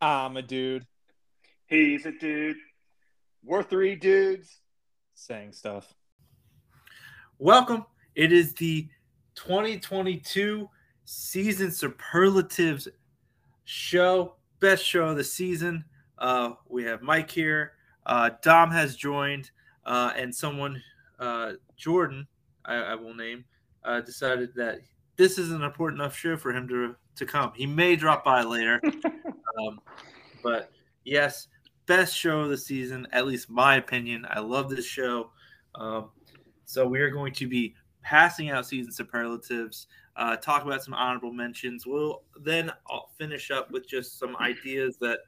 I'm a dude He's a dude. We're three dudes. saying stuff. Welcome. It is the 2022 season superlatives show, best show of the season. Uh, we have Mike here. Uh, Dom has joined, uh, and someone, uh, Jordan, I, I will name, uh, decided that this is an important enough show for him to to come. He may drop by later, um, but yes, best show of the season, at least my opinion. I love this show. Um, so we are going to be passing out season superlatives, uh, talk about some honorable mentions. We'll then I'll finish up with just some ideas that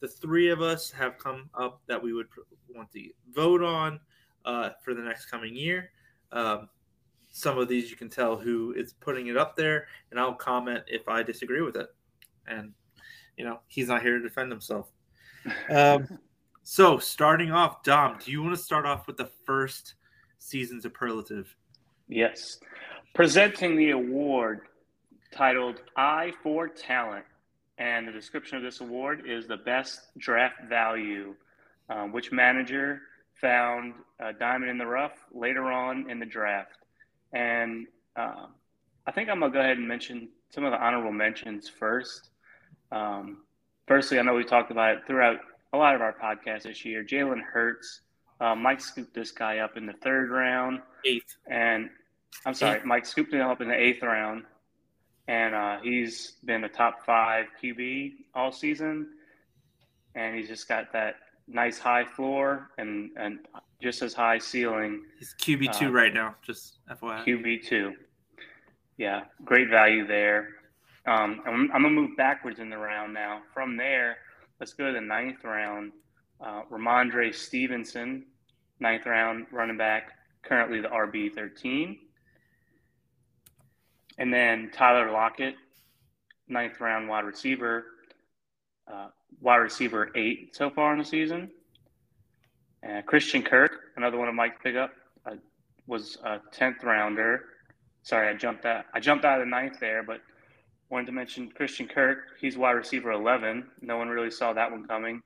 the three of us have come up that we would want to vote on uh, for the next coming year. Um, some of these you can tell who is putting it up there, and I'll comment if I disagree with it. And you know he's not here to defend himself. Um, so starting off, Dom, do you want to start off with the first season superlative? Yes. Presenting the award titled Eye for Talent. And the description of this award is the best draft value. Um, which manager found a diamond in the rough later on in the draft? And uh, I think I'm going to go ahead and mention some of the honorable mentions first. Um, firstly, I know we talked about it throughout a lot of our podcasts this year. Jalen Hurts, uh, Mike scooped this guy up in the third round. Eighth. And I'm sorry, Mike scooped him up in the eighth round, and uh, he's been a top five QB all season, and he's just got that nice high floor and and just as high ceiling. He's QB two Uh, right now, just FYI. QB two, yeah, great value there. Um, I'm, I'm gonna move backwards in the round now. From there, let's go to the ninth round. Uh, Rhamondre Stevenson, ninth round running back, currently the RB 13. And then Tyler Lockett, ninth round wide receiver, uh, wide receiver eight so far in the season. Uh, Christian Kirk, another one of Mike's pickup, uh, was a tenth rounder. Sorry, I jumped out. I jumped out of the ninth there, but wanted to mention Christian Kirk. He's wide receiver eleven. No one really saw that one coming.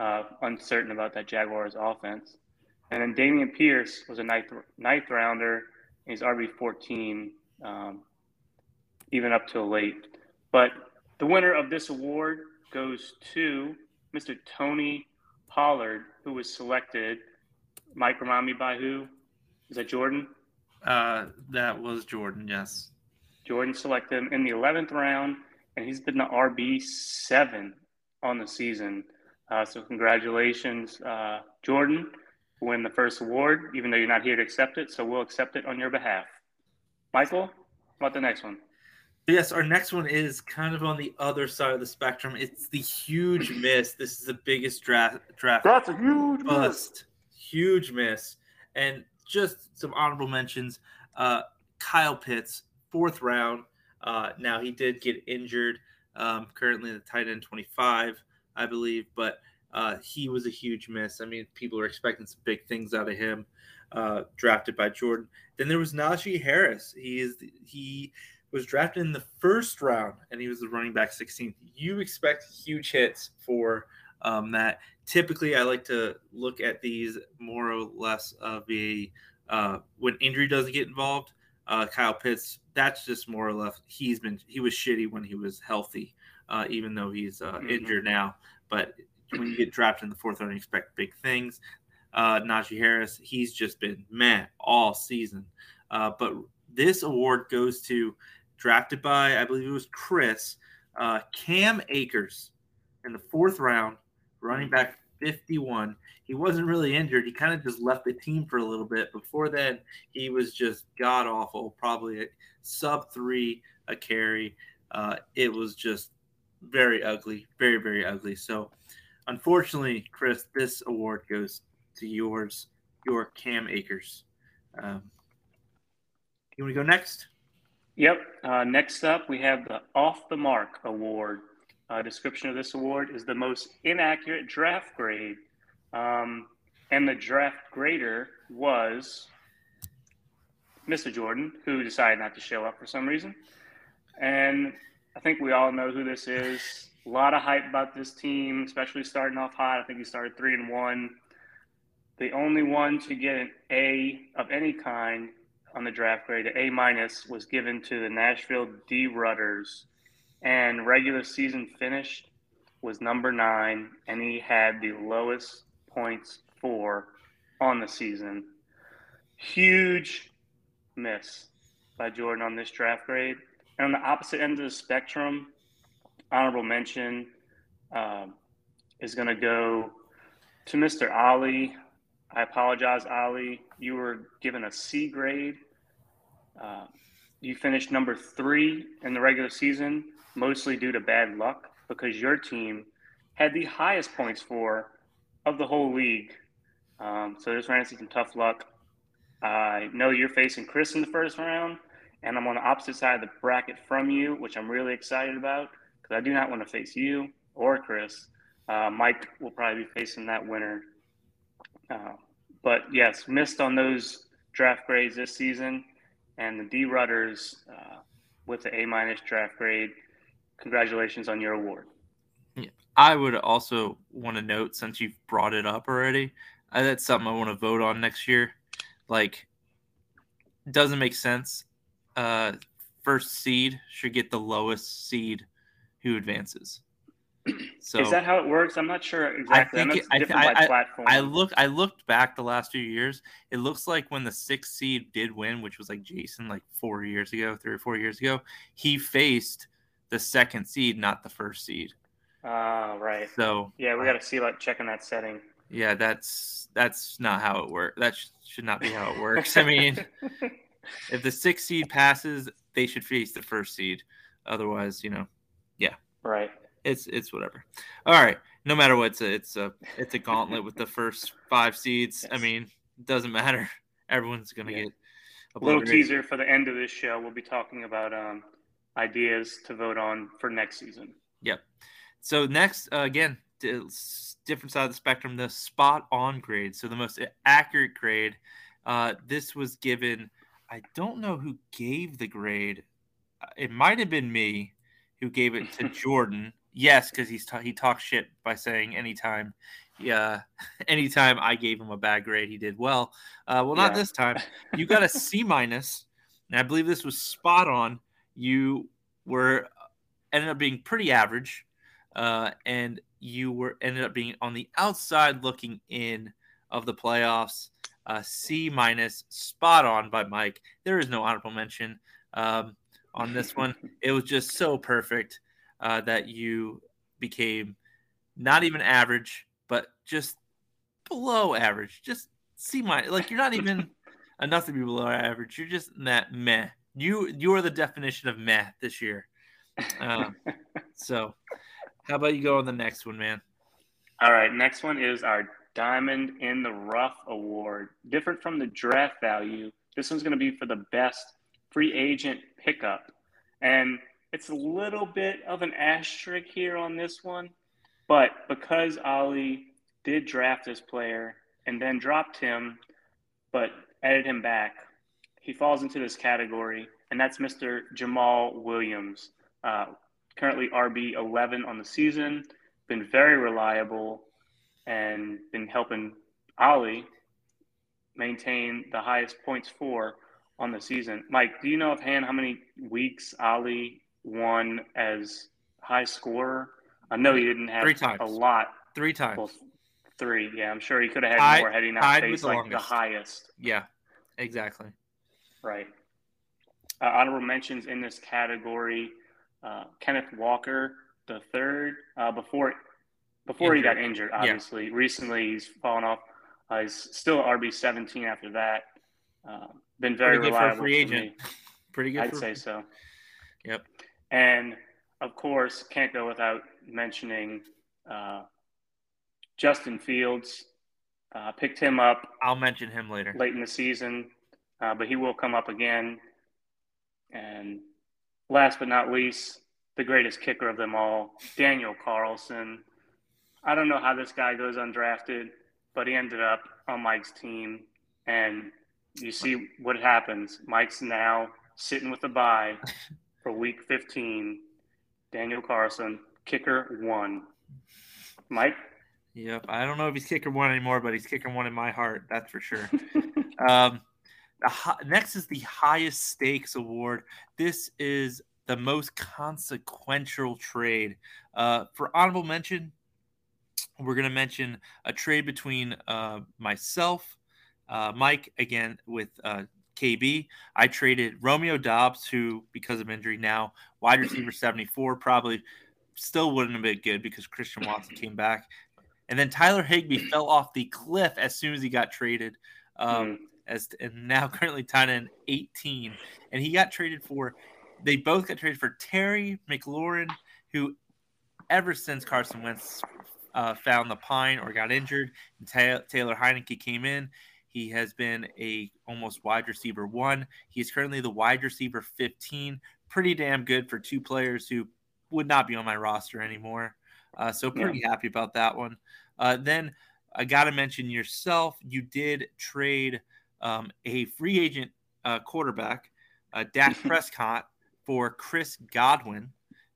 Uh, uncertain about that Jaguars offense. And then Dameon Pierce was a ninth ninth rounder. He's RB fourteen, um, even up till late. But the winner of this award goes to Mr. Tony Pollard, who was selected. Mike, remind me by who? Is that Jordan? Uh, that was Jordan. Yes. Jordan selected him in the 11th round, and he's been the RB7 on the season. Uh, so, congratulations, uh, Jordan, for winning the first award, even though you're not here to accept it. So, we'll accept it on your behalf. Michael, how about the next one? Yes, our next one is kind of on the other side of the spectrum. It's the huge miss. This is the biggest draft draft That's a huge bust. Huge miss. And just some honorable mentions. Uh, Kyle Pitts, fourth round. Uh, now he did get injured. Um, currently the tight end 25, I believe, but uh, he was a huge miss. I mean, people are expecting some big things out of him. Uh, drafted by Jordan. Then there was Najee Harris. He is he was drafted in the first round, and he was the running back 16th. You expect huge hits for um, that. Typically, I like to look at these more or less of a uh, when injury doesn't get involved. Uh, Kyle Pitts, that's just more or less he's been he was shitty when he was healthy, uh, even though he's uh, Mhm. injured now. But when you get drafted in the fourth round, you expect big things. Uh, Najee Harris, he's just been man all season. Uh, but this award goes to drafted by I believe it was Chris uh, Cam Akers in the fourth round, running back 51. He wasn't really injured. He kind of just left the team for a little bit. Before then, he was just god awful, probably a sub three a carry. Uh, it was just very ugly, very, very ugly. So, unfortunately, Chris, this award goes to yours, your Cam Akers. Um, you want to go next? Yep. Uh, next up, we have the Off the Mark Award. Uh, description of this award is the most inaccurate draft grade. Um, and the draft grader was Mr. Jordan, who decided not to show up for some reason. And I think we all know who this is. A lot of hype about this team, especially starting off hot. I think he started three and one. The only one to get an A of any kind on the draft grade, an A minus, was given to the Nashville D Rudders, and regular season finished was number nine, and he had the lowest points for on the season. Huge miss by Jordan on this draft grade. And on the opposite end of the spectrum, honorable mention um, is going to go to Mr. Ali. I apologize, Ali. You were given a C grade. Uh, you finished number three in the regular season, mostly due to bad luck because your team had the highest points for of the whole league. Um, so just ran into some tough luck. I know you're facing Chris in the first round, and I'm on the opposite side of the bracket from you, which I'm really excited about because I do not want to face you or Chris. Uh, Mike will probably be facing that winner. Uh, but yes, missed on those draft grades this season, and the D Rudders uh, with the A minus draft grade. Congratulations on your award. I would also want to note, since you've brought it up already, uh, that's something I want to vote on next year. Like, doesn't make sense. Uh, first seed should get the lowest seed who advances. So is that how it works? I'm not sure exactly. I, think it, different I, by platform. I look. I looked back the last few years. It looks like when the sixth seed did win, which was like Jason, like four years ago, three or four years ago, he faced the second seed, not the first seed. Ah, uh, right. So yeah, we got to see like checking that setting. Yeah, that's that's not how it works. That sh- should not be how it works. I mean, if the sixth seed passes, they should face the first seed. Otherwise, you know, yeah. Right it's it's whatever. All right, no matter what, it's a it's a it's a gauntlet with the first five seeds. Yes. I mean, it doesn't matter. Everyone's gonna yeah. get a little teaser for the end of this show. We'll be talking about um, ideas to vote on for next season. Yep. So next, uh, again, different side of the spectrum, the spot on grade. So the most accurate grade. Uh, this was given. I don't know who gave the grade. Uh, it might have been me who gave it to Jordan. Yes, because he's ta- he talks shit by saying anytime, yeah, anytime I gave him a bad grade, he did well. Uh, well, not yeah. this time. You got a C minus, and I believe this was spot on. You were ended up being pretty average, uh, and you were ended up being on the outside looking in of the playoffs. Uh, C minus, spot on by Mike. There is no honorable mention um, on this one. It was just so perfect uh, that you became not even average, but just below average. Just C minus. like you're not even enough to be below average. You're just in that meh. You you are the definition of meh this year. Um, so, how about you go on the next one, man? All right, next one is our Diamond in the Rough Award. Different from the draft value. This one's going to be for the best free agent pickup. And it's a little bit of an asterisk here on this one, but because Ali did draft this player and then dropped him, but added him back, he falls into this category, and that's Mr. Jamaal Williams. Uh, currently RB 11 on the season, been very reliable, and been helping Ali maintain the highest points for on the season. Mike, do you know offhand how many weeks Ali won as high scorer. I know he didn't have three times. a lot. Three times. Well, three. Yeah, I'm sure he could have had more had he not faced the like longest. the highest. Yeah, exactly. Right. Uh, honorable mentions in this category: uh, Kenneth Walker the third. Uh, before before injured. he got injured, obviously. Yeah. Recently, he's fallen off. Uh, he's still RB 17 after that. Uh, been very Pretty reliable. free agent. Pretty good. I'd for... say so. Yep. And of course, can't go without mentioning uh, Justin Fields. Uh, picked him up. I'll mention him later. Late in the season, uh, but he will come up again. And last but not least, the greatest kicker of them all, Daniel Carlson. I don't know how this guy goes undrafted, but he ended up on Mike's team. And you see what happens. Mike's now sitting with a bye for week 15, Daniel Carlson kicker one. Mike? Yep. I don't know if he's kicker one anymore, but he's kicker one in my heart. That's for sure. um, hi- next is the highest stakes award. This is the most consequential trade. Uh, for honorable mention, we're going to mention a trade between uh, myself, uh, Mike, again with uh, KB. I traded Romeo Doubs, who, because of injury now, wide receiver 74, probably still wouldn't have been good because Christian Watson came back. And then Tyler Higbee fell off the cliff as soon as he got traded. Um, Mm. As and now currently tight end 18, and he got traded for. They both got traded for Terry McLaurin, who ever since Carson Wentz uh, found the pine or got injured, and Ta- Taylor Heinicke came in. He has been a almost wide receiver one. He is currently the wide receiver 15. Pretty damn good for two players who would not be on my roster anymore. Uh, so pretty happy about that one. Uh, then I got to mention yourself. You did trade um, a free agent uh, quarterback, uh, Dak Prescott, for Chris Godwin,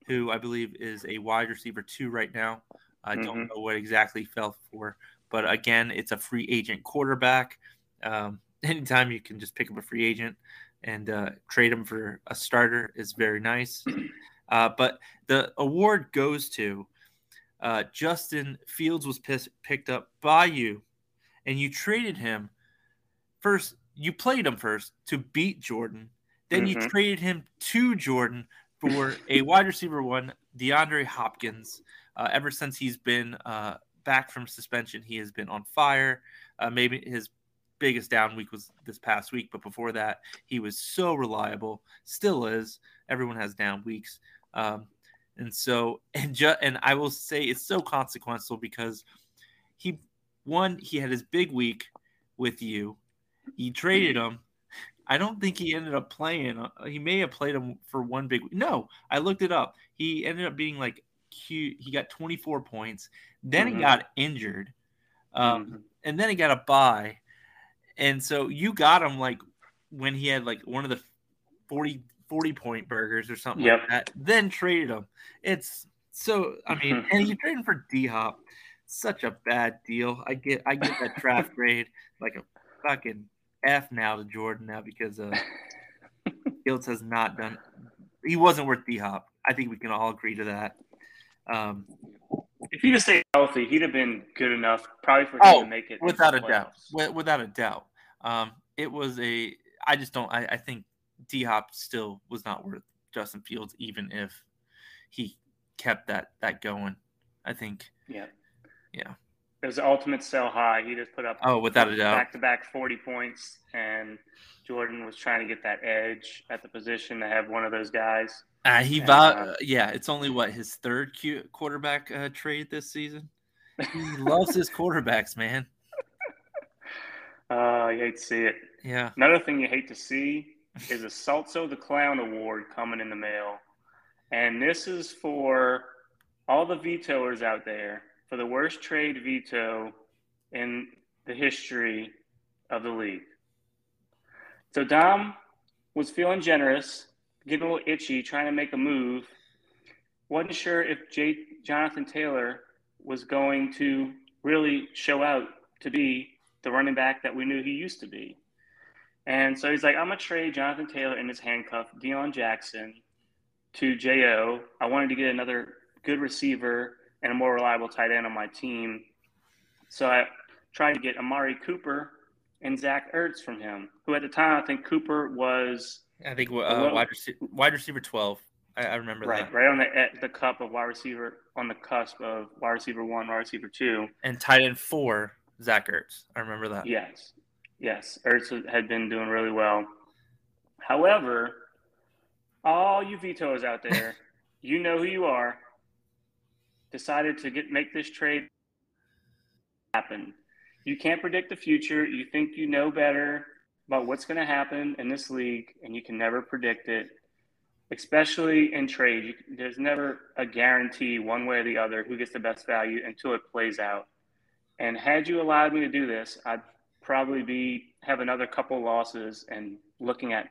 who I believe is a wide receiver two right now. I don't Mhm. know what exactly fell for, but again, it's a free agent quarterback. Um, anytime you can just pick up a free agent and uh, trade him for a starter is very nice. Uh, but the award goes to uh, Justin Fields was picked up by you, and you traded him first. You played him first to beat Jordan. Then you Mhm. traded him to Jordan for a wide receiver one, DeAndre Hopkins. Uh, ever since he's been uh, back from suspension, he has been on fire. Uh, maybe his biggest down week was this past week, but before that, he was so reliable. Still is. Everyone has down weeks. Um, and so, and ju- and I will say it's so consequential because he one he had his big week with you. You traded him. I don't think he ended up playing. Uh, He may have played him for one big. No, I looked it up. He ended up being like cute. He got 24 points. Then Mhm. he got injured, um, Mhm. and then he got a bye. And so you got him like when he had like one of the 40, 40 point burgers or something Yep. like that. Then traded him. It's so. I mean, and you traded for D Hop. Such a bad deal. I get. I get that draft grade like a fucking F now to Jordan now because uh, Fields has not done. He wasn't worth D Hop. I think we can all agree to that. Um, If he'd have stayed healthy, he'd have been good enough, probably for him Oh, to make it. without a doubt, without a doubt. Um, it was a. I just don't. I, I think D Hop still was not worth Justin Fields, even if he kept that that going. I think. Yeah. Yeah. It was the ultimate sell high. He just put up Oh, without a doubt. back to back 40 points, and Jordan was trying to get that edge at the position to have one of those guys. Uh, he. And, uh, yeah, it's only what his third quarterback uh, trade this season. He loves his quarterbacks, man. Uh, you hate to see it. Yeah. Another thing you hate to see is a Salto the Clown Award coming in the mail. And this is for all the vetoers out there for the worst trade veto in the history of the league. So Dom was feeling generous, getting a little itchy, trying to make a move. Wasn't sure if J- Jonathan Taylor was going to really show out to be the running back that we knew he used to be. And so he's like, I'm going to trade Jonathan Taylor in his handcuff, Deon Jackson, to J.O. I wanted to get another good receiver and a more reliable tight end on my team. So I tried to get Amari Cooper and Zach Ertz from him, who at the time I think Cooper was I think uh, Well- wide, receiver, wide receiver twelve. I, I remember right, that. right on the at the cup of wide receiver on the cusp of wide receiver one, wide receiver two. And tight end four, Zach Ertz. I remember that. Yes, yes, Ertz had been doing really well. However, all you vetoes out there, you know who you are. Decided to get make this trade happen. You can't predict the future. You think you know better about what's going to happen in this league, and you can never predict it. Especially in trade, there's never a guarantee one way or the other who gets the best value until it plays out. And had you allowed me to do this, I'd probably be have another couple losses and looking at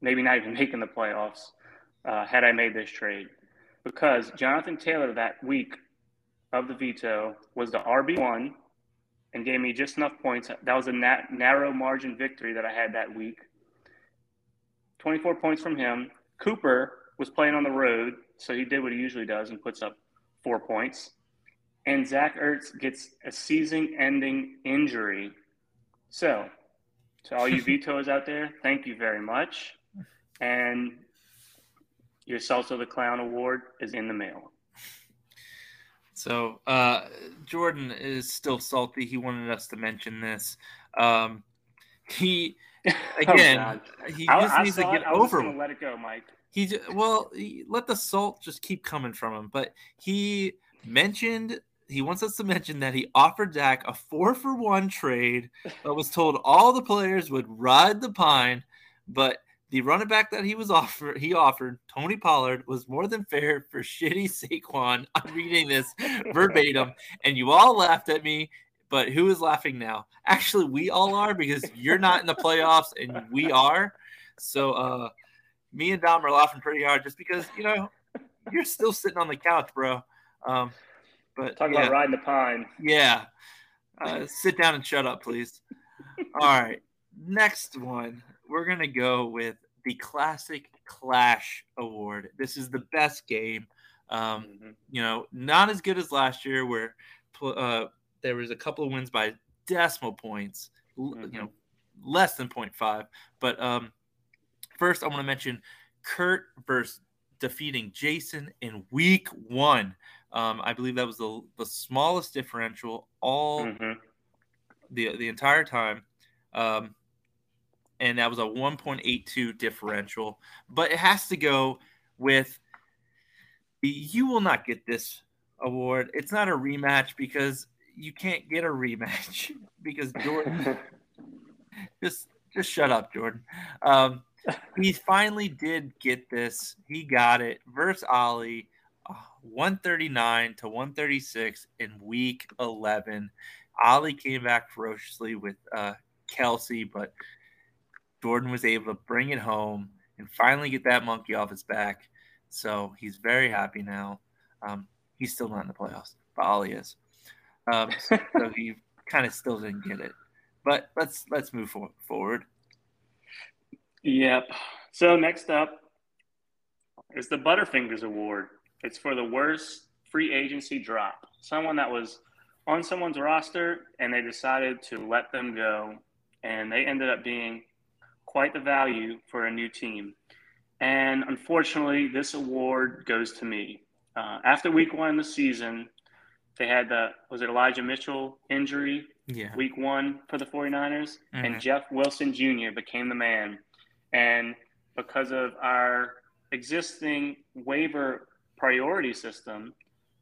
maybe not even making the playoffs uh, had I made this trade. Because Jonathan Taylor that week of the veto was the RB1 and gave me just enough points. That was a nat- narrow margin victory that I had that week. 24 points from him. Cooper was playing on the road, so he did what he usually does and puts up four points. And Zach Ertz gets a season ending injury. So, to all you vetoes out there, thank you very much. And your Salsa the Clown award is in the mail. So uh, Jordan is still salty. He wanted us to mention this. Um, he again, he just I needs to get it, I over. gonna let it go, Mike. He j- well, he, let the salt just keep coming from him. But he mentioned he wants us to mention that he offered Dak a four for one trade, but was told all the players would ride the pine. But the running back that he was offered, he offered Tony Pollard was more than fair for shitty Saquon. I'm reading this verbatim, and you all laughed at me. But who is laughing now? Actually, we all are because you're not in the playoffs and we are. So, uh, me and Dom are laughing pretty hard just because you know you're still sitting on the couch, bro. Um, but Talking yeah, about riding the pine. yeah. Uh, sit down and shut up, please. All right, next one we're gonna go with the classic Clash Award. This is the best game. Um, Mhm. you know, not as good as last year where uh, there was a couple of wins by decimal points, Mhm. you know, less than 0.5. But um, first, I want to mention Kurt versus defeating Jason in week one. Um, I believe that was the, the smallest differential all Mhm. the the entire time. Um, and that was a 1.82 differential. But it has to go with you will not get this award. It's not a rematch because you can't get a rematch because Jordan just just shut up, Jordan. Um, he finally did get this. He got it versus Ali, uh, 139 to 136 in week 11. Ali came back ferociously with uh, Kelce, but Jordan was able to bring it home and finally get that monkey off his back. So he's very happy now. Um, he's still not in the playoffs, but Ali is. Um, so, so he kind of still didn't get it. But let's let's move for, forward. Yep. So next up is the Butterfingers Award. It's for the worst free agency drop. Someone that was on someone's roster and they decided to let them go, and they ended up being quite the value for a new team. And unfortunately, this award goes to me. Uh, after week one of the season, they had the was it Elijah Mitchell injury Yeah. week one for the 49ers, Mhm. and Jeff Wilson Jr. became the man. And because of our existing waiver priority system,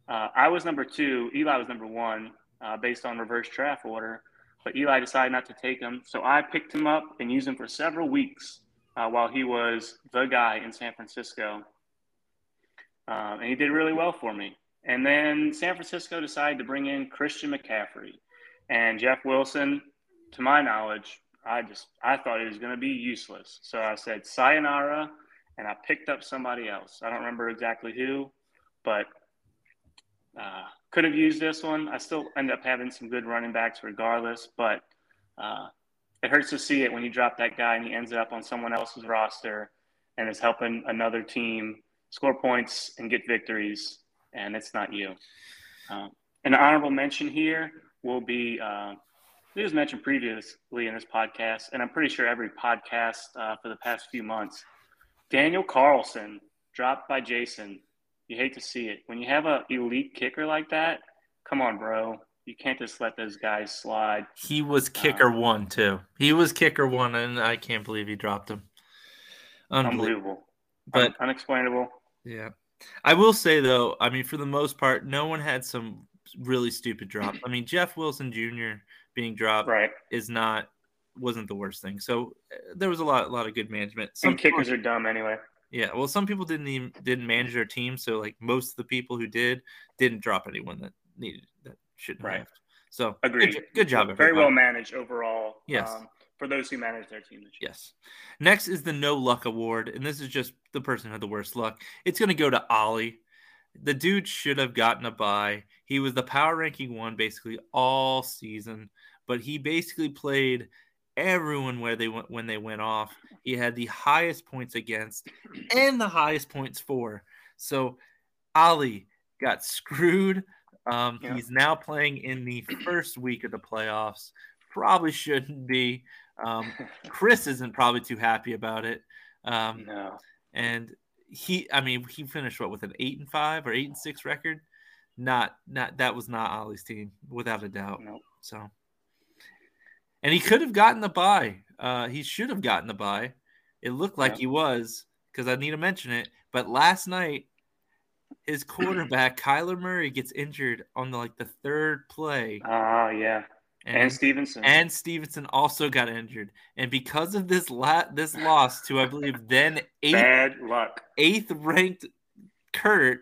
uh, I was number two, Eli was number one, uh, based on reverse draft order. But Eli decided not to take him, so I picked him up and used him for several weeks uh, while he was the guy in San Francisco. Um, and he did really well for me. And then San Francisco decided to bring in Christian McCaffrey. And Jeff Wilson, to my knowledge, I just I thought he was going to be useless. So I said sayonara, and I picked up somebody else. I don't remember exactly who, but uh, could have used this one. I still end up having some good running backs regardless, but uh, it hurts to see it when you drop that guy and he ends up on someone else's roster and is helping another team score points and get victories, and it's not you. Um, an honorable mention here will be uh, it was mentioned previously in this podcast, and I'm pretty sure every podcast uh, for the past few months. Daniel Carlson dropped by Jason. You hate to see it when you have an elite kicker like that. Come on, bro. You can't just let those guys slide. He was kicker one too. He was kicker one, and I can't believe he dropped him. Unbelievable. Unbelievable, But Un- unexplainable. yeah, I will say though, I mean, for the most part, no one had some really stupid drops. I mean, Jeff Wilson Jr. being dropped Right. is not wasn't the worst thing. So uh, there was a lot, a lot of good management. Some Some kickers are dumb anyway. Yeah, well, some people didn't even didn't manage their team, so like most of the people who did didn't drop anyone that needed that shouldn't Right. have. So Agreed. Good, good job, Very well managed overall. Yes. Um, for those who manage their team. Yes. Next is the no luck award, and this is just the person who had the worst luck. It's going to go to Ollie. the dude should have gotten a bye. He was the power ranking one basically all season, but he basically played everyone where they went when they went off. He had the highest points against and the highest points for. So Ali got screwed. Um, Yeah. He's now playing in the first week of the playoffs. Probably shouldn't be. Um, Chris isn't probably too happy about it. Um, no. and he, I mean, he finished what with an eight and five or eight and six record. Not, not that was not Ollie's team without a doubt. Nope. So, and he could have gotten the bye. Uh, he should have gotten the bye. It looked like Yeah. he was because I need to mention it. But last night, his quarterback Kyler Murray gets injured on the like the third play, Oh yeah. And, and Stevenson. and Stevenson also got injured. And because of this la- this loss to I believe then eighth Bad luck. eighth ranked Kurt,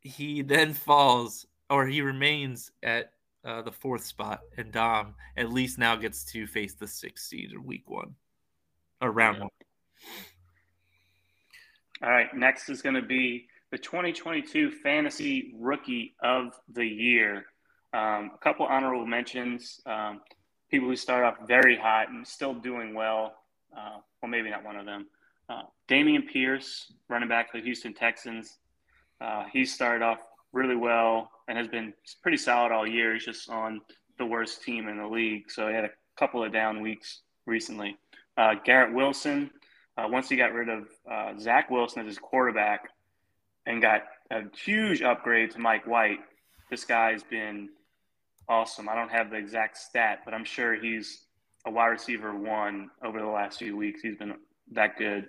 he then falls or he remains at uh, the fourth spot, and Dom at least now gets to face the sixth seed in week one or round Yeah. one. All right, next is going to be the 2022 Fantasy Rookie of the Year. Um, a couple honorable mentions. Um, people who start off very hot and still doing well. Uh, well, maybe not one of them. Uh, Dameon Pierce, running back for the Houston Texans. Uh, he started off really well and has been pretty solid all year. He's just on the worst team in the league, so he had a couple of down weeks recently. Uh, Garrett Wilson, uh, once he got rid of uh, Zach Wilson as his quarterback and got a huge upgrade to Mike White, this guy's been awesome. I don't have the exact stat, but I'm sure he's a wide receiver one over the last few weeks. He's been that good.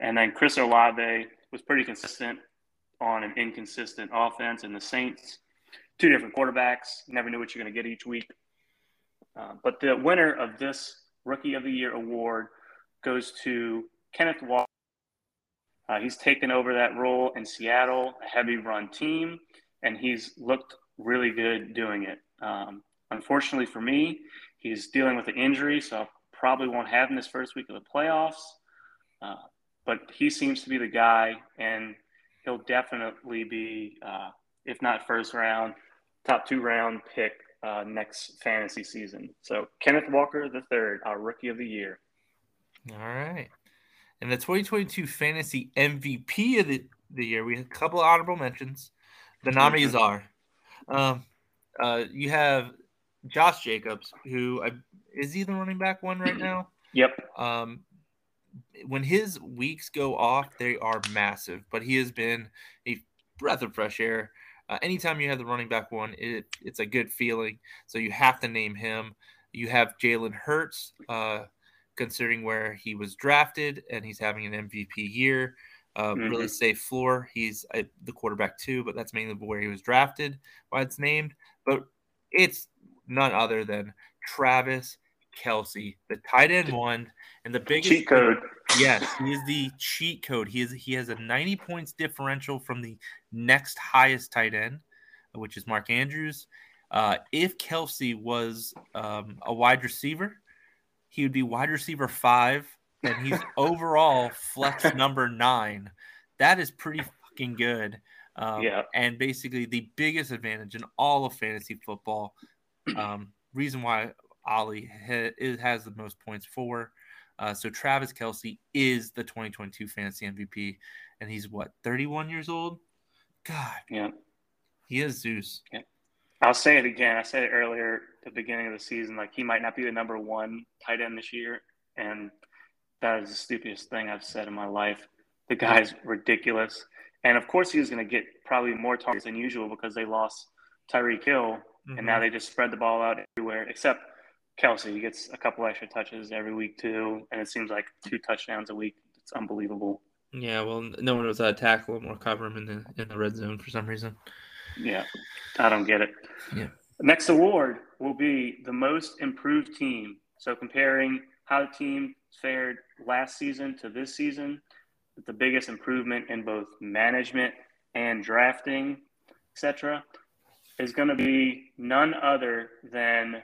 And then Chris Olave was pretty consistent on an inconsistent offense. And the Saints, two different quarterbacks, never knew what you're going to get each week. Uh, but the winner of this Rookie of the Year award goes to Kenneth Walker. Uh, he's taken over that role in Seattle, a heavy run team, and he's looked really good doing it. Um, unfortunately for me, he's dealing with an injury, so I probably won't have him this first week of the playoffs. Uh, but he seems to be the guy, and he'll definitely be, uh, if not first round, top two round pick uh, next fantasy season. So Kenneth Walker the third, our rookie of the year. All right. And the 2022 fantasy MVP of the, the year, we have a couple of honorable mentions. The nominees are um, uh, you have Josh Jacobs, who I, is he the running back one right now? Yep. Um, when his weeks go off, they are massive, but he has been a breath of fresh air. Uh, anytime you have the running back one, it, it's a good feeling. So you have to name him. You have Jalen Hurts, uh, considering where he was drafted, and he's having an MVP year. Uh, Really Mhm. safe floor. He's uh, the quarterback too, but that's mainly where he was drafted, why it's named. But it's none other than Travis Kelce, the tight end one, and the biggest Cheat code. Yes, he is the cheat code. He is he has a 90 points differential from the next highest tight end, which is Mark Andrews. Uh, if Kelce was um, a wide receiver, he would be wide receiver five, and he's overall flex number nine. That is pretty fucking good. Um, Yeah. And basically, the biggest advantage in all of fantasy football. Um, reason why Ollie ha- has the most points for. Uh, so Travis Kelce is the 2022 fantasy MVP, and he's what 31 years old. God, Yeah. he is Zeus. Yeah. I'll say it again. I said it earlier at the beginning of the season. Like he might not be the number one tight end this year, and that is the stupidest thing I've said in my life. The guy's ridiculous, and of course he was going to get probably more targets than usual because they lost Tyreek Hill, and now they just spread the ball out everywhere. Except Kelce, he gets a couple extra touches every week too, and it seems like two touchdowns a week. It's unbelievable. yeah, well, no one was uh, tackle him or cover him in the in the red zone for some reason. Yeah, I don't get it. Yeah. Next award will be the most improved team. So comparing how the team fared last season to this season, the biggest improvement in both management and drafting, etc., is going to be none other than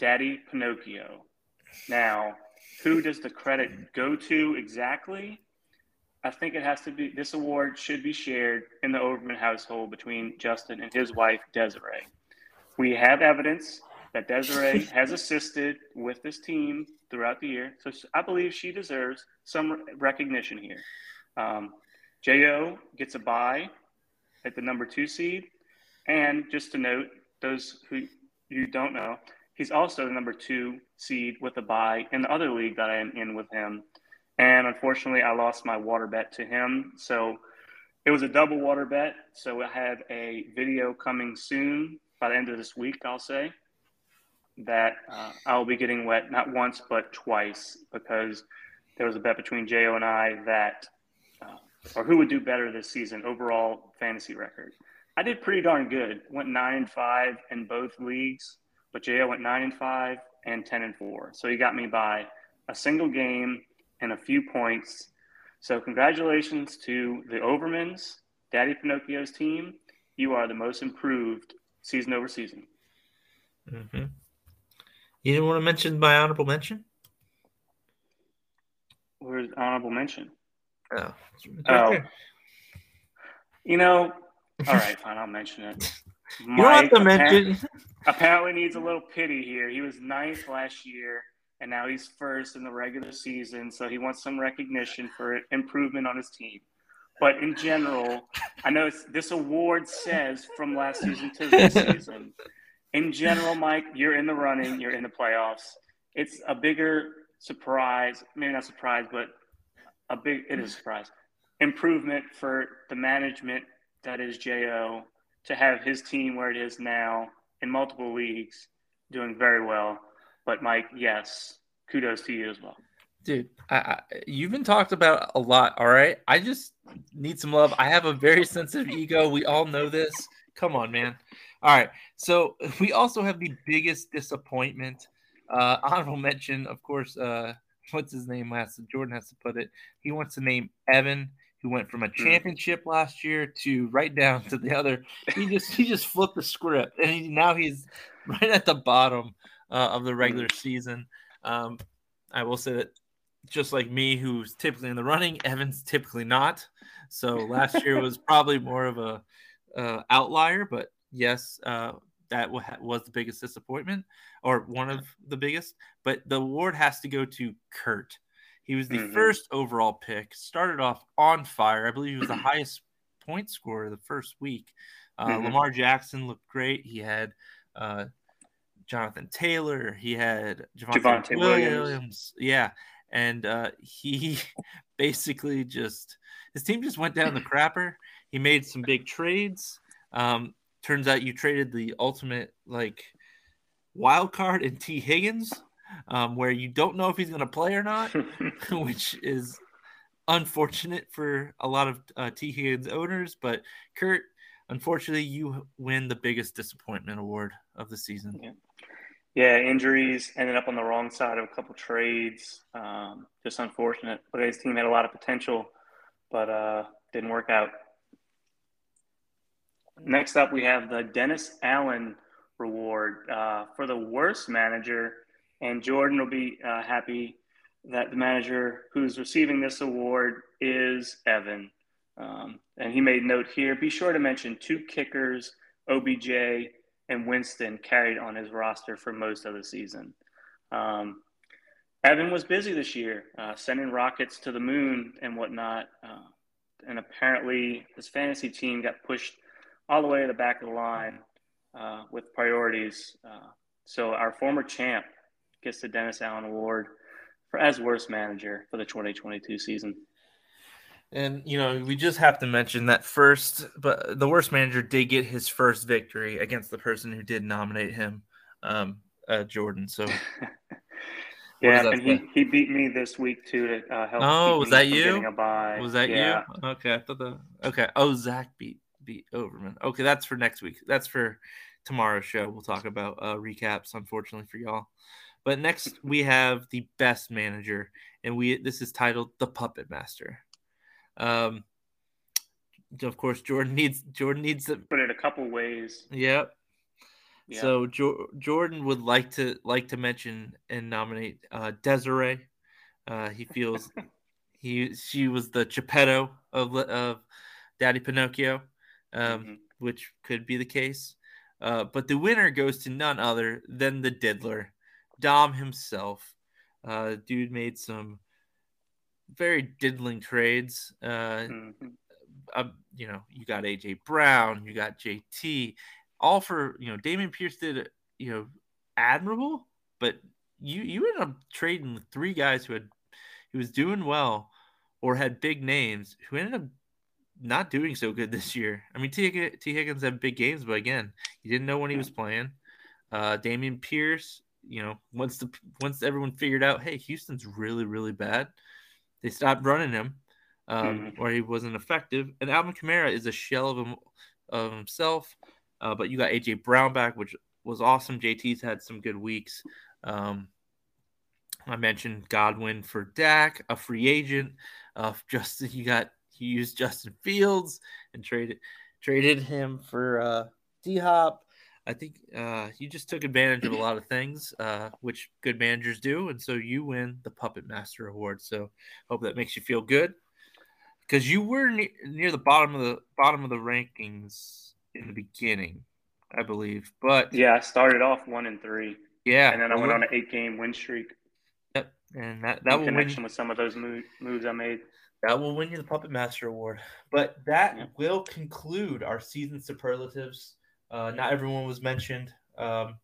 Daddy Pinocchio. Now, who does the credit go to exactly? I think it has to be this award should be shared in the Overman household between Justin and his wife Desiree. We have evidence that Desiree has assisted with this team throughout the year, so I believe she deserves some recognition here. Um, Jo gets a bye at the number two seed, and just to note, those who you don't know, he's also the number two seed with a bye in the other league that I am in with him. And unfortunately, I lost my water bet to him. So it was a double water bet. So I have a video coming soon by the end of this week, I'll say, that uh, I'll be getting wet not once, but twice because there was a bet between Jo and I that, uh, or who would do better this season, overall fantasy record. I did pretty darn good. Went nine and five in both leagues, but Jo went nine and five and ten and four. So he got me by a single game and a few points. So, congratulations to the Overmans, Daddy Pinocchio's team. You are the most improved season over season. Mm-hmm. You didn't want to mention my honorable mention? Where's honorable mention? Oh, oh. You know, all right, fine, I'll mention it. You don't have to mention. Apparently, needs a little pity here. He was ninth last year and now he's first in the regular season. So he wants some recognition for improvement on his team. But in general, I know this award says from last season to this season. In general, Mike, you're in the running, you're in the playoffs. It's a bigger surprise, maybe not surprise, but a big it is a surprise. Improvement for the management that is Jo to have his team where it is now in multiple leagues doing very well but Mike, yes, kudos to you as well. Dude, I, I, you've been talked about a lot. All right, I just need some love. I have a very sensitive ego. We all know this. Come on, man. All right, so we also have the biggest disappointment. Uh, honorable mention, of course. Uh, what's his name? Last Jordan has to put it. He wants to name Evan, who went from a hmm. championship last year to right down to the other. He just he just flipped the script, and he, now he's right at the bottom uh, of the regular mm. season. Um, I will say that just like me, who's typically in the running, Evan's typically not. So last year was probably more of a uh, outlier, but yes, uh, that was the biggest disappointment, or one of the biggest. But the award has to go to Kurt. He was the mm-hmm. first overall pick. Started off on fire. I believe he was the highest point scorer the first week. Uh, mm-hmm. Lamar Jackson looked great. He had uh, Jonathan Taylor. He had Javonte, Williams. Williams. Yeah. And uh, he basically just, his team just went down the crapper. He made some big trades. Um, turns out you traded the ultimate, like, wild card in Tee Higgins, um, where you don't know if he's going to play or not, which is unfortunate for a lot of uh, Tee Higgins owners. But Kurt, unfortunately, you win the biggest disappointment award of the season. Yeah yeah, injuries ended up on the wrong side of a couple trades. Um, just unfortunate. But his team had a lot of potential, but uh, didn't work out. Next up, we have the Dennis Allen Reward uh, for the worst manager, and Jordan will be uh, happy that the manager who's receiving this award is Evan. Um, and he made note here. Be sure to mention two kickers, OBJ and Winston carried on his roster for most of the season. Um, Evan was busy this year, uh, sending rockets to the moon and whatnot. Uh, and apparently, his fantasy team got pushed all the way to the back of the line uh, with priorities. Uh, so, our former champ gets the Dennis Allen Award for as worst manager for the 2022 season. And you know, we just have to mention that first, but the worst manager did get his first victory against the person who did nominate him, um, uh, Jordan. So, yeah, and he, he beat me this week too to uh, help. Oh, was that you? Was that yeah. you? Okay, I thought the okay. Oh, Zach beat beat Overman. Okay, that's for next week. That's for tomorrow's show. We'll talk about uh, recaps. Unfortunately for y'all. But next we have the best manager, and we this is titled the Puppet Master. Um, of course, Jordan needs Jordan needs to put it a couple ways. Yep. Yeah. So jo- Jordan would like to like to mention and nominate uh, Desiree. Uh, he feels he she was the Geppetto of of Daddy Pinocchio, um, Mhm. which could be the case. Uh, but the winner goes to none other than the diddler, Dom himself. Uh, dude made some very diddling trades. Uh, Mhm. uh, you know, you got AJ Brown, you got JT, all for you know. Dameon Pierce did you know admirable, but you you ended up trading with three guys who had who was doing well or had big names who ended up not doing so good this year. I mean, T, Tee Higgins had big games, but again, you didn't know when he was playing. Uh, Dameon Pierce, you know, once the once everyone figured out, hey, Houston's really really bad, they stopped running him, um, or he wasn't effective. And Alvin Kamara is a shell of him of himself. Uh, but you got AJ Brown back, which was awesome. JT's had some good weeks. Um, I mentioned Godwin for Dak, a free agent. Uh, just you got you used Justin Fields and traded traded him for uh, D Hop. I think uh, you just took advantage of a lot of things, uh, which good managers do, and so you win the Puppet Master Award. So hope that makes you feel good because you were ne- near the bottom of the bottom of the rankings in the beginning, I believe. But Yeah, I started off one and three, yeah, and then I went on an eight-game win streak. Yep, and that in that will win. connection with some of those move, moves I made. That will win you the Puppet Master Award. But that Yeah. will conclude our season superlatives. Uh, not everyone was mentioned. Um,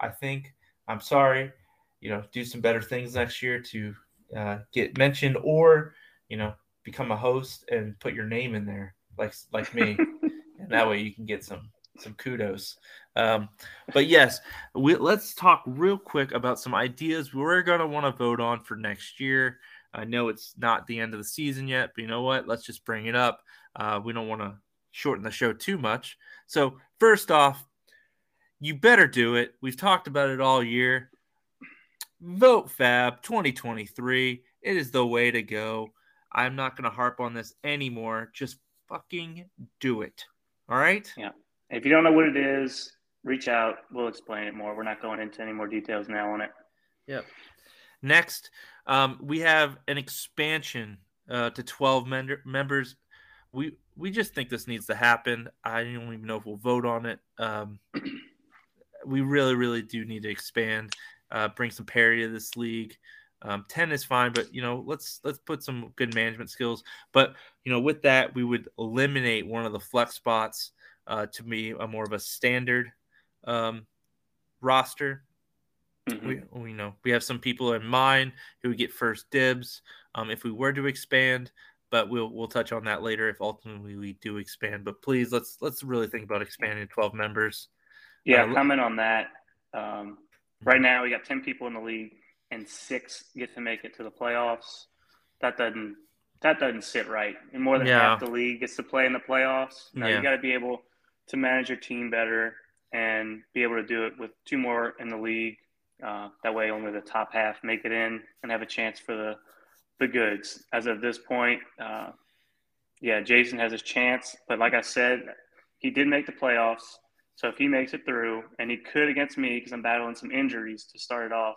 I think. I'm sorry. You know, do some better things next year to uh, get mentioned, or you know, become a host and put your name in there, like like me, and that way you can get some some kudos. Um, but yes, we, let's talk real quick about some ideas we're gonna want to vote on for next year. I know it's not the end of the season yet, but you know what? Let's just bring it up. Uh, we don't want to shorten the show too much. So, first off, you better do it. We've talked about it all year. Vote FAAB 2023. It is the way to go. I'm not going to harp on this anymore. Just fucking do it. All right? Yeah. If you don't know what it is, reach out. We'll explain it more. We're not going into any more details now on it. Yep. Next, um, we have an expansion uh, to 12 men- members. We we just think this needs to happen. I don't even know if we'll vote on it. Um, we really, really do need to expand, uh, bring some parity to this league. Um, 10 is fine, but you know, let's let's put some good management skills. But you know, with that, we would eliminate one of the flex spots uh, to be a more of a standard um, roster Mhm. we, we know we have some people in mind who would get first dibs um, if we were to expand but we'll we'll touch on that later if ultimately we do expand but please let's let's really think about expanding to 12 members Yeah, Uh, comment on that. Um, right now, we got 10 people in the league, and six get to make it to the playoffs. That doesn't that doesn't sit right. And more than Yeah. half the league gets to play in the playoffs. Now Yeah. you got to be able to manage your team better and be able to do it with two more in the league. Uh, that way, only the top half make it in and have a chance for the the goods. As of this point, uh, yeah, Jason has his chance. But like I said, he did make the playoffs. So if he makes it through, and he could against me because I'm battling some injuries to start it off,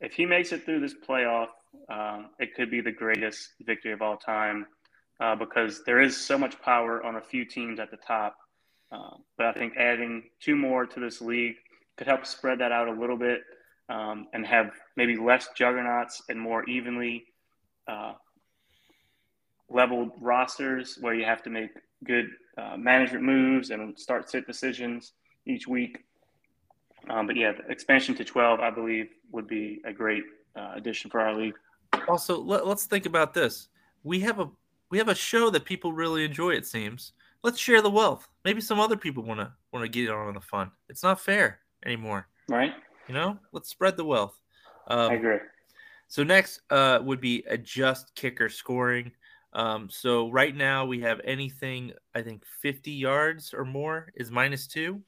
if he makes it through this playoff, um, it could be the greatest victory of all time uh, because there is so much power on a few teams at the top. Uh, but I think adding two more to this league could help spread that out a little bit um, and have maybe less juggernauts and more evenly uh, leveled rosters where you have to make good uh, management moves and start sit decisions each week. Um, but yeah, the expansion to 12, I believe, would be a great uh, addition for our league. also let, let's think about this we have a we have a show that people really enjoy it seems let's share the wealth maybe some other people want to want to get on the fun it's not fair anymore Right? you know let's spread the wealth um, I agree. So next uh, would be adjust kicker scoring. Um, so right now we have anything I think 50 yards or more is minus two.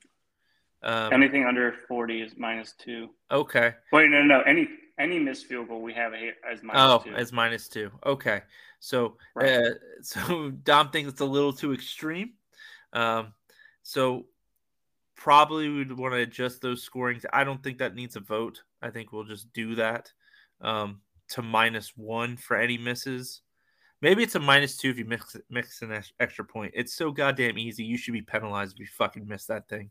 Um, Anything under 40 is minus two. okay. Wait, no, no. Any any missed field goal we have as minus Oh, two. as minus two. Okay. So Right. uh, so Dom thinks it's a little too extreme. Um, so probably we'd want to adjust those scorings. I don't think that needs a vote. I think we'll just do that um, to minus one for any misses. Maybe it's a minus two if you mix mix an extra point. It's so goddamn easy. You should be penalized if you fucking miss that thing.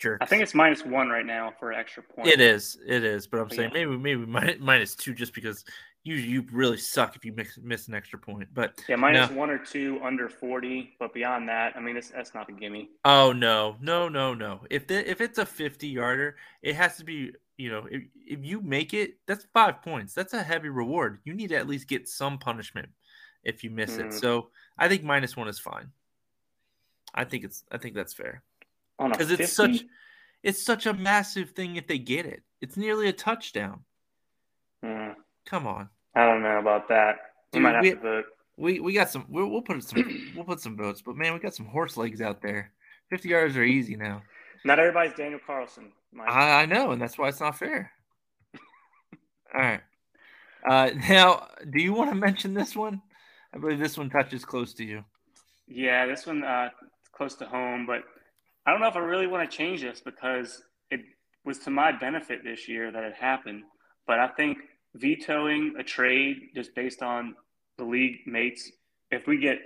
Jerk. I think it's minus one right now for extra point. it is. It is. But I'm But saying yeah. maybe maybe minus two just because you you really suck if you mix, miss an extra point. But Yeah, minus No. one or two under 40, but beyond that, I mean, it's, that's not a gimme. oh no no no no. If the, if it's a 50 yarder, it has to be. You know, if, if you make it, that's five points. That's a heavy reward. You need to at least get some punishment if you miss it. Mhm. So I think minus one is fine. I think it's I think that's fair. Because it's 50? such it's such a massive thing if they get it. It's nearly a touchdown. Hmm, Come on, I don't know about that. We Dude, might have we- to vote. we we got some. We'll, we'll put some. we'll put some votes, but man, we got some horse legs out there. Fifty yards are easy now. Not everybody's Daniel Carlson. Mike. I, I know, and that's why it's not fair. All right. Uh, now, do you want to mention this one? I believe this one touches close to you. Yeah, this one uh, close to home, but I don't know if I really want to change this because it was to my benefit this year that it happened. But I think vetoing a trade just based on the league mates, if we get,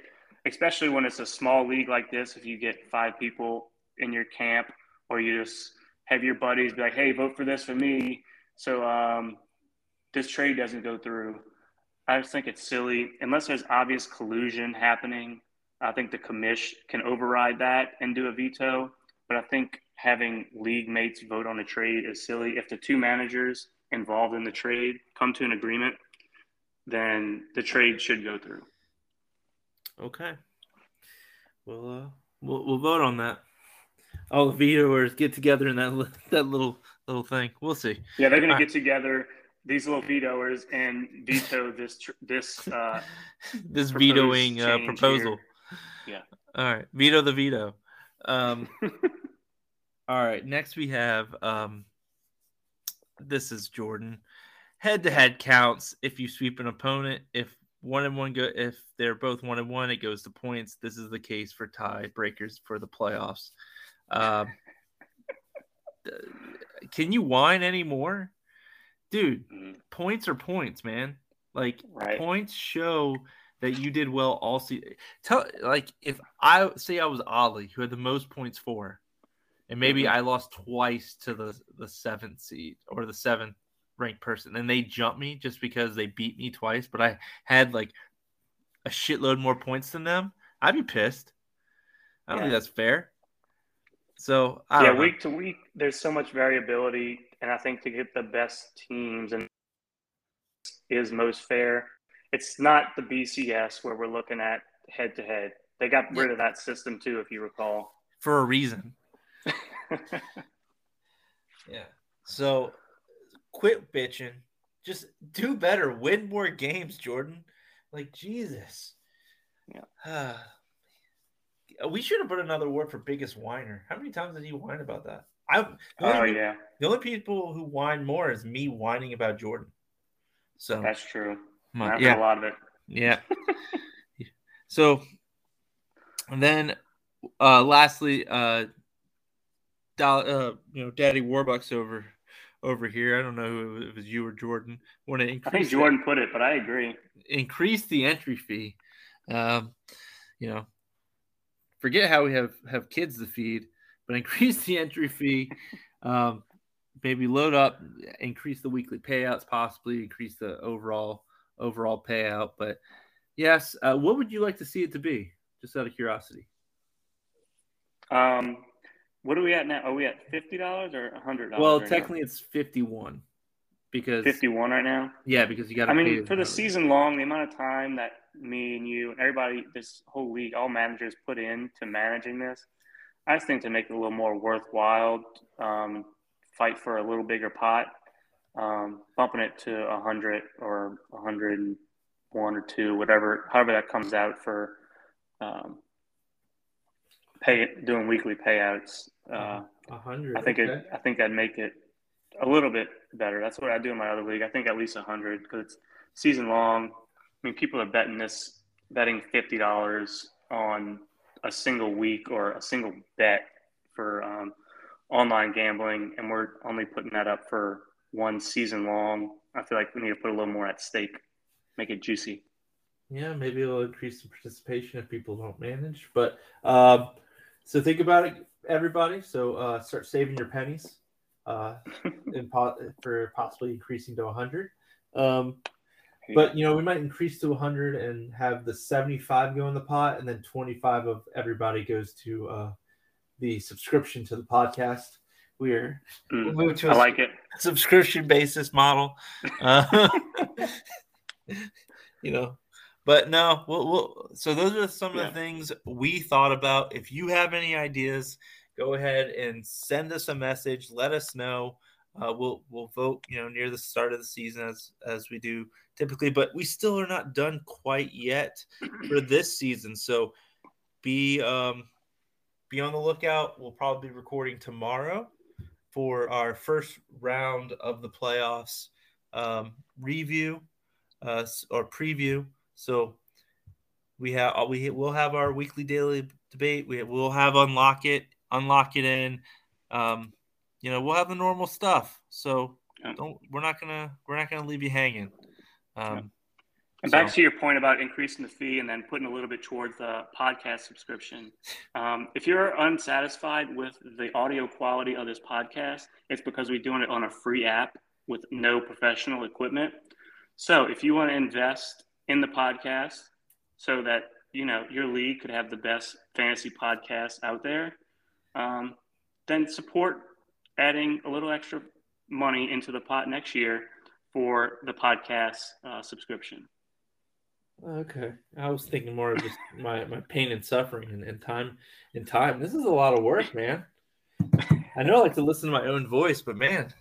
especially when it's a small league like this, if you get five people in your camp or you just have your buddies be like, hey, vote for this for me. So um, this trade doesn't go through. I just think it's silly unless there's obvious collusion happening. I think the commish can override that and do a veto. But I think having league mates vote on a trade is silly. If the two managers involved in the trade come to an agreement, then the trade should go through. Okay. We'll uh, we'll we'll vote on that. All the vetoers get together in that that little little thing. We'll see. Yeah, they're going to All right. get together, these little vetoers, and veto this tr- this. Uh, this vetoing uh, proposal. here. All right, veto the veto. Um, all right, next we have um, this is Jordan. Head to head counts if you sweep an opponent. If one and one go, if they're both one and one, it goes to points. This is the case for tie breakers for the playoffs. Um, can you whine anymore, dude? Mhm. Points are points, man. Like Right. points show that you did well all season. Tell like if I say I was Ollie, who had the most points for, and maybe Mhm. I lost twice to the the seventh seed or the seventh ranked person, and they jumped me just because they beat me twice, but I had like a shitload more points than them. I'd be pissed. I don't think that's fair. So yeah, know. week to week, there's so much variability, and I think to get the best teams and is most fair. It's not the BCS where we're looking at head to head. They got rid of that system too, if you recall. for a reason. Yeah. So quit bitching. Just do better. Win more games, Jordan. Like Jesus. Yeah. Ah. We should have put another word for biggest whiner. How many times did he whine about that? I oh only, yeah, the only people who whine more is me whining about Jordan. So that's true. I've yeah. a lot of it. Yeah. so and then uh lastly, uh uh you know, Daddy Warbucks over over here. I don't know who if it was you or Jordan. Want to I think increase the- Jordan put it, but I agree. increase the entry fee. Um, you know, forget how we have have kids to feed, but increase the entry fee. Um, maybe load up, increase the weekly payouts, possibly increase the overall overall payout. But yes, uh, what would you like to see it to be? Just out of curiosity. Um, what are we at now? Are we at fifty dollars or hundred dollars? Well, technically it's fifty one because fifty-one right now. yeah, because you got. I mean, for the season long, the amount of time that me and you and everybody, this whole league, all managers put in to managing this, I just think to make it a little more worthwhile, um, fight for a little bigger pot, um, bumping it to a hundred or a hundred and one or two, whatever, however that comes out for um, pay doing weekly payouts. Uh, a hundred. I think it. I think I'd make it a little bit better. That's what I do in my other league. I think at least hundred because it's season long. I mean, people are betting this, betting fifty dollars on a single week or a single bet for um, online gambling, and we're only putting that up for one season long. I feel like we need to put a little more at stake, make it juicy. yeah, maybe it'll increase the participation if people don't manage. But um, so think about it, everybody. So uh, start saving your pennies uh, in po- for possibly increasing to 100. Um, but you know, we might increase to 100 and have the 75 go in the pot, and then 25 of everybody goes to uh, the subscription to the podcast. We're Mm, we'll move to I a like it. subscription basis model. Uh, you know, but no, we'll, we'll, so those are some of Yeah. the things we thought about. If you have any ideas, go ahead and send us a message. Let us know. Uh, we'll we'll vote, you know, near the start of the season as as we do typically, but we still are not done quite yet for this season. So be um be on the lookout. We'll probably be recording tomorrow for our first round of the playoffs um, review uh, or preview. So we have uh, we will have our weekly daily debate. We will have unlock it, unlock it in. Um, you know, we'll have the normal stuff. So Yeah. don't we're not gonna we're not gonna leave you hanging. Um, And back to your point about increasing the fee and then putting a little bit towards the podcast subscription. Um, if you're unsatisfied with the audio quality of this podcast, it's because we're doing it on a free app with no professional equipment. So if you want to invest in the podcast so that you know your league could have the best fantasy podcast out there, um, then support adding a little extra money into the pot next year for the podcast uh, subscription. Okay, I was thinking more of just my, my pain and suffering and, and time and time. This is a lot of work, man. I know I like to listen to my own voice, but man,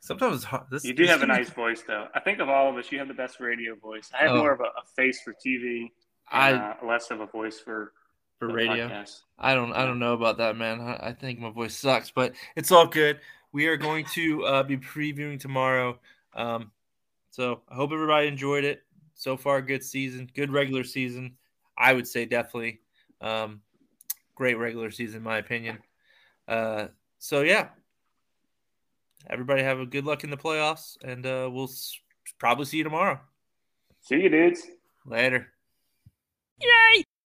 sometimes it's hard. This, You do have a nice voice, though. I think of all of us, you have the best radio voice. I have Oh. more of a, a face for TV, I uh, less of a voice for, for the radio. podcast. I don't I don't know about that, man. I, I think my voice sucks, but It's all good. We are going to uh, be previewing tomorrow. Um, so I hope everybody enjoyed it. So far, good season, good regular season. I would say definitely um, great regular season, in my opinion. Uh, so yeah, everybody have a good luck in the playoffs, and uh, we'll s- probably see you tomorrow. See you, dudes. Later. Yay!